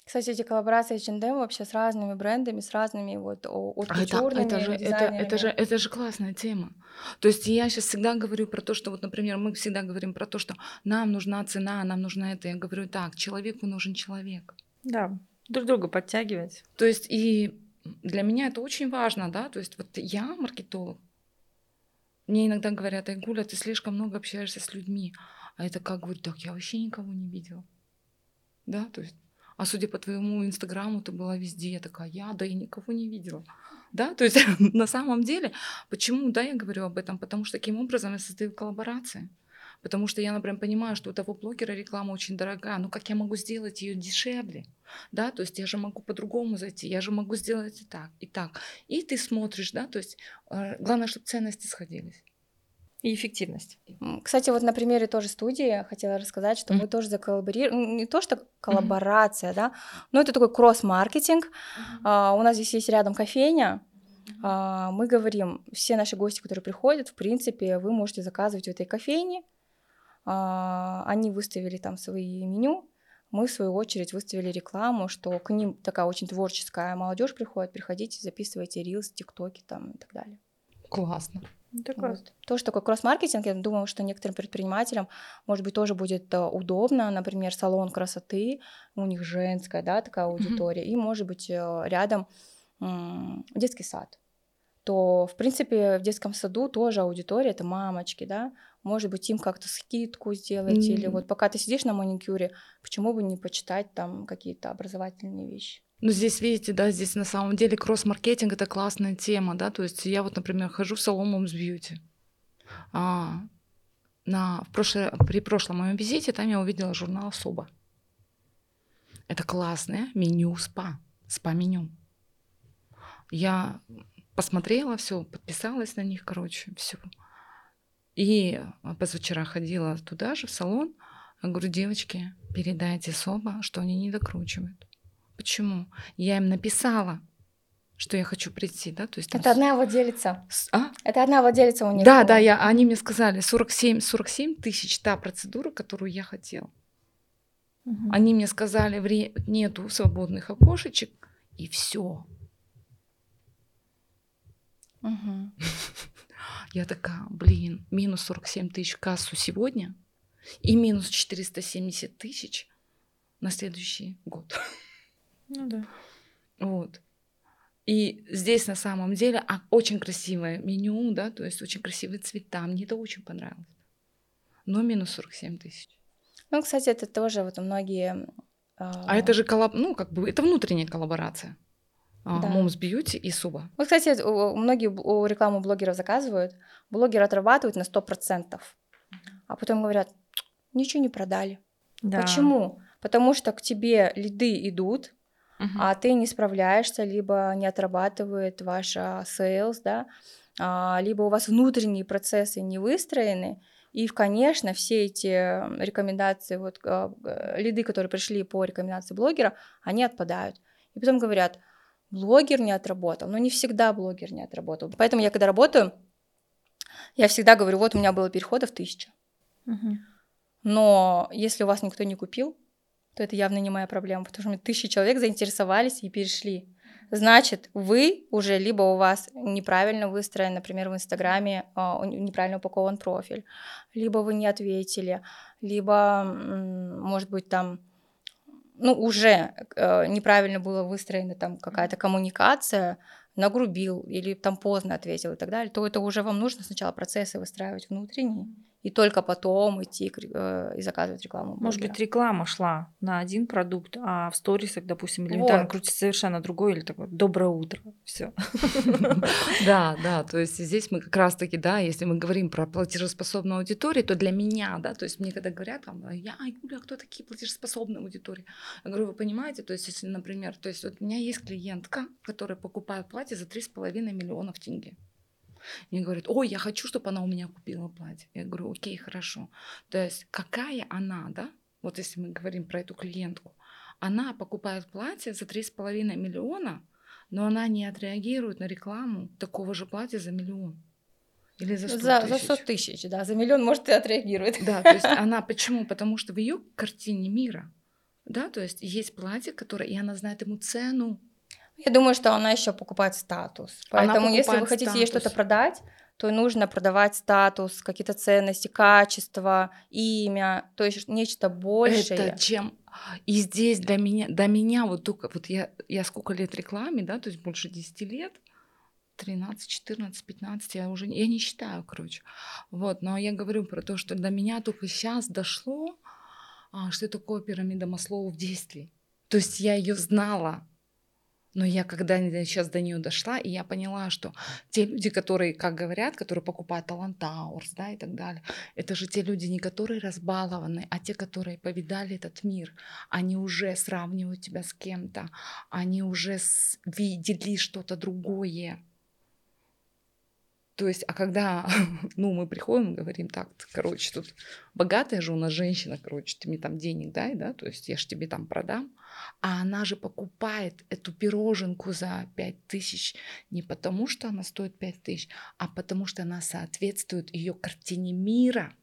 Кстати, эти коллаборации H&M вообще с разными брендами, с разными вот от а это, это, же, это, это, же, это же классная тема. То есть я сейчас всегда говорю про то, что вот, например, мы всегда говорим про то, что нам нужна цена, нам нужна это. Я говорю так, человеку нужен человек. Да, друг друга подтягивать. То есть и для меня это очень важно, да, то есть вот я маркетолог, мне иногда говорят, Айгуля, ты слишком много общаешься с людьми. А это как говорю, так я вообще никого не видела. Да, то есть а судя по твоему инстаграму, ты была везде. Я такая, я, да, я никого не видела. Да, то есть на самом деле, почему, да, я говорю об этом? Потому что таким образом я создаю коллаборации. Потому что я, например, понимаю, что у того блогера реклама очень дорогая. Ну как я могу сделать ее дешевле? Да, то есть я же могу по-другому зайти, я же могу сделать и так, и так. И ты смотришь, да, то есть э, главное, чтобы ценности сходились и эффективность. Кстати, вот на примере тоже студии хотела рассказать, что mm-hmm. мы тоже заколлаборировали, не то что коллаборация, mm-hmm. да, но это такой кросс-маркетинг. Mm-hmm. А, у нас здесь есть рядом кофейня, а, мы говорим, все наши гости, которые приходят, в принципе, вы можете заказывать в этой кофейне, а, они выставили там свои меню, мы, в свою очередь, выставили рекламу, что к ним такая очень творческая молодежь приходит, приходите, записывайте рилс, тиктоки там и так далее. Классно. Вот. Тоже такой кросс-маркетинг. Я думаю, что некоторым предпринимателям, может быть, тоже будет э, удобно. Например, салон красоты, у них женская, да, такая аудитория, mm-hmm. и, может быть, э, рядом детский сад. То, в принципе, в детском саду тоже аудитория это мамочки, да. Может быть, им как-то скидку сделать, mm-hmm. или вот пока ты сидишь на маникюре, почему бы не почитать там какие-то образовательные вещи. Ну, здесь, видите, да, здесь на самом деле кросс-маркетинг — это классная тема, да, то есть я вот, например, хожу в салон Moms Beauty. А, на, в прошлое, при прошлом моем визите там я увидела журнал «Особо». Это классное меню спа, спа-меню. Я посмотрела все, подписалась на них, короче, все. И позавчера ходила туда же, в салон. Говорю, девочки, передайте Соба, что они не докручивают. Почему? Я им написала, что я хочу прийти, да, то есть... Это одна владелица. А? Это одна владелица у них. Да, да, я, они мне сказали 47, 47 тысяч та процедура, которую я хотела. Угу. Они мне сказали, вре... нету свободных окошечек, и все. Угу. Я такая, блин, минус 47 тысяч кассу сегодня и минус 470 тысяч на следующий год. Ну да. Вот. И здесь на самом деле а, очень красивое меню, да, то есть очень красивые цвета. Мне это очень понравилось. Но минус 47 тысяч. Ну, кстати, это тоже вот многие... Э... А это же коллаб... ну, как бы, это внутренняя коллаборация. А, да. Moms Beauty и Суба. Вот, кстати, многие у рекламу блогеров заказывают, блогеры отрабатывают на 100%, а потом говорят, ничего не продали. Да. Почему? Потому что к тебе лиды идут, uh-huh. а ты не справляешься, либо не отрабатывает ваша sales, да, а, либо у вас внутренние процессы не выстроены, и, конечно, все эти рекомендации, вот а, лиды, которые пришли по рекомендации блогера, они отпадают. И потом говорят, блогер не отработал. Но не всегда блогер не отработал. Поэтому я когда работаю, я всегда говорю, вот у меня было переходов тысяча. Uh-huh. Но если у вас никто не купил, то это явно не моя проблема, потому что тысячи человек заинтересовались и перешли. Значит, вы уже либо у вас неправильно выстроен, например, в Инстаграме а, неправильно упакован профиль, либо вы не ответили, либо, может быть, там ну, уже э, неправильно было выстроена там какая-то коммуникация, нагрубил или там поздно ответил и так далее, то это уже вам нужно сначала процессы выстраивать внутренние, и только потом идти э, и заказывать рекламу. Может быть, реклама шла на один продукт, а в сторисах, допустим, элементарно вот. крутится совершенно другой или такое «доброе утро», все. Да, да, то есть здесь мы как раз-таки, да, если мы говорим про платежеспособную аудиторию, то для меня, да, то есть мне когда говорят, там, я, Юля, кто такие платежеспособные аудитории? Я говорю, вы понимаете, то есть если, например, то есть вот у меня есть клиентка, которая покупает платье за 3,5 миллиона в тенге. И говорит, ой, я хочу, чтобы она у меня купила платье. Я говорю, окей, хорошо. То есть какая она, да, вот если мы говорим про эту клиентку, она покупает платье за 3,5 миллиона но она не отреагирует на рекламу такого же платья за миллион. Или за 100 за, тысяч. За 100 тысяч, да, за миллион, может, и отреагирует. Да, то есть она почему? Потому что в ее картине мира, да, то есть есть платье, которое, и она знает ему цену. Я думаю, что она еще покупает статус. Поэтому, если вы хотите статус. ей что-то продать, то нужно продавать статус, какие-то ценности, качество, имя, то есть нечто большее. Это чем и здесь для меня, до меня вот только, вот я, я сколько лет рекламе, да, то есть больше 10 лет, 13, 14, 15, я уже я не считаю, короче. Вот, но я говорю про то, что до меня только сейчас дошло, а, что такое пирамида Маслоу в действии. То есть я ее знала, но я когда сейчас до нее дошла, и я поняла, что те люди, которые, как говорят, которые покупают Талант Тауэрс, да, и так далее, это же те люди, не которые разбалованы, а те, которые повидали этот мир. Они уже сравнивают тебя с кем-то, они уже видели что-то другое. То есть, а когда, ну, мы приходим и говорим, так, короче, тут богатая же у нас женщина, короче, ты мне там денег дай, да, то есть я же тебе там продам, а она же покупает эту пироженку за 5 тысяч не потому, что она стоит 5 тысяч, а потому что она соответствует ее картине мира.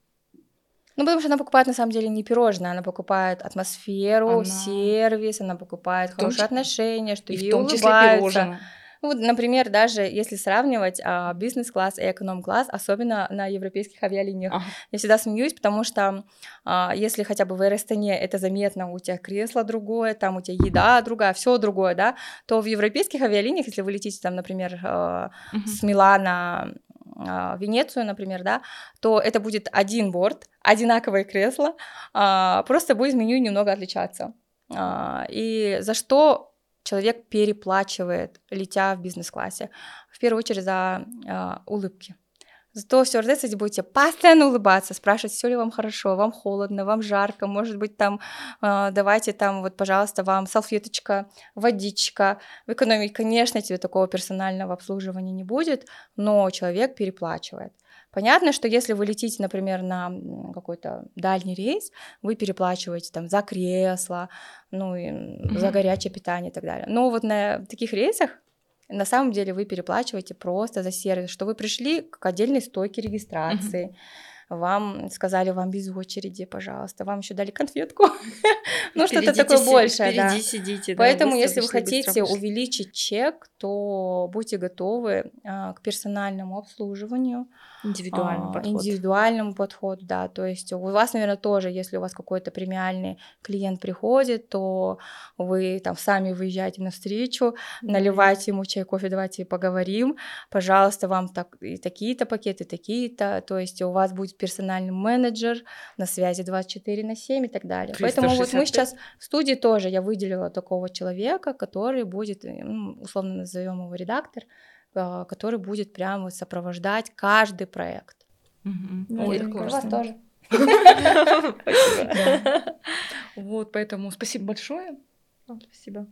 Ну, потому что она покупает на самом деле не пирожное, она покупает атмосферу, она... сервис, она покупает хорошие том, отношения, что и ей в том числе улыбаются. Пирожное вот, например, даже если сравнивать а, бизнес-класс и эконом-класс, особенно на европейских авиалиниях, ага. я всегда смеюсь, потому что а, если хотя бы в Эрестане это заметно, у тебя кресло другое, там у тебя еда другая, все другое, да, то в европейских авиалиниях, если вы летите там, например, а, угу. с Милана в Венецию, например, да, то это будет один борт, одинаковое кресло, а, просто будет меню немного отличаться. А, и за что человек переплачивает, летя в бизнес-классе. В первую очередь за э, улыбки. Зато в стюардессе будете постоянно улыбаться, спрашивать, все ли вам хорошо, вам холодно, вам жарко, может быть, там, э, давайте там, вот, пожалуйста, вам салфеточка, водичка. В экономии, конечно, тебе такого персонального обслуживания не будет, но человек переплачивает. Понятно, что если вы летите, например, на какой-то дальний рейс, вы переплачиваете там за кресло, ну и mm-hmm. за горячее питание и так далее. Но вот на таких рейсах на самом деле вы переплачиваете просто за сервис, что вы пришли к отдельной стойке регистрации. Mm-hmm вам сказали, вам без очереди, пожалуйста, вам еще дали конфетку, ну что-то такое большее, да. сидите. Поэтому, если вы хотите увеличить чек, то будьте готовы а, к персональному обслуживанию, индивидуальному а, подходу. Индивидуальному подходу, да. То есть у вас, наверное, тоже, если у вас какой-то премиальный клиент приходит, то вы там сами выезжаете навстречу, наливаете ему чай, кофе, давайте поговорим, пожалуйста, вам так, и такие-то пакеты, такие-то, то есть у вас будет персональный менеджер на связи 24 на 7 и так далее. 365. Поэтому вот мы сейчас в студии тоже я выделила такого человека, который будет, ну, условно назовем его редактор, а, который будет прямо сопровождать каждый проект. Угу. Ой, у вас тоже. Вот, поэтому спасибо большое. Спасибо.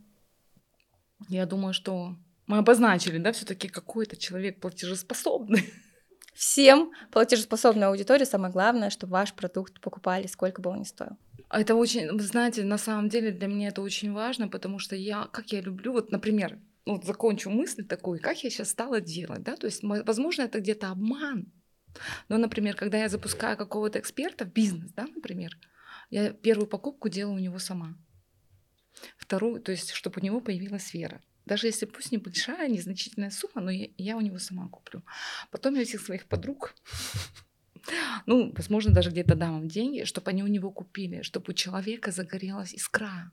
Я думаю, что мы обозначили, да, все-таки какой-то человек платежеспособный всем платежеспособной аудитории самое главное, чтобы ваш продукт покупали, сколько бы он ни стоил. Это очень, знаете, на самом деле для меня это очень важно, потому что я, как я люблю, вот, например, вот закончу мысль такую, как я сейчас стала делать, да, то есть, возможно, это где-то обман, но, например, когда я запускаю какого-то эксперта в бизнес, да, например, я первую покупку делаю у него сама, вторую, то есть, чтобы у него появилась вера. Даже если пусть небольшая, незначительная сумма, но я, я у него сама куплю. Потом я всех своих подруг, ну, возможно, даже где-то дам им деньги, чтобы они у него купили, чтобы у человека загорелась искра.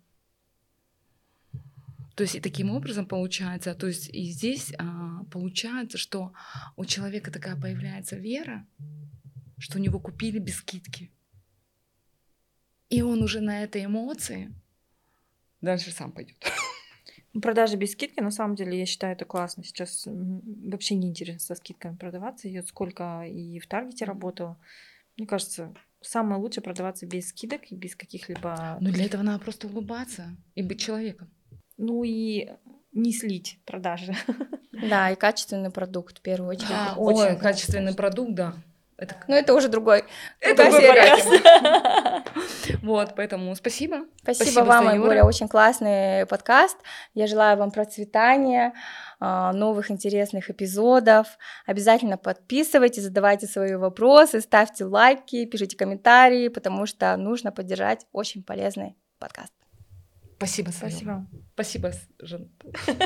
То есть и таким образом получается, то есть и здесь а, получается, что у человека такая появляется вера, что у него купили без скидки. И он уже на этой эмоции дальше сам пойдет. Продажи без скидки, на самом деле, я считаю, это классно. Сейчас вообще не интересно со скидками продаваться. Я сколько и в Таргете работала. Мне кажется, самое лучшее продаваться без скидок и без каких-либо... Ну, для этого надо просто улыбаться и быть человеком. Ну и не слить продажи. Да, и качественный продукт в первую очередь. Да, очень Ой, качественный продукт, да. Это... Ну, это уже другой. Это другой Вот, поэтому спасибо. Спасибо, спасибо вам, Айгуля, очень классный подкаст. Я желаю вам процветания, а, новых интересных эпизодов. Обязательно подписывайтесь, задавайте свои вопросы, ставьте лайки, пишите комментарии, потому что нужно поддержать очень полезный подкаст. Спасибо, Спасибо. Спасибо, Жен.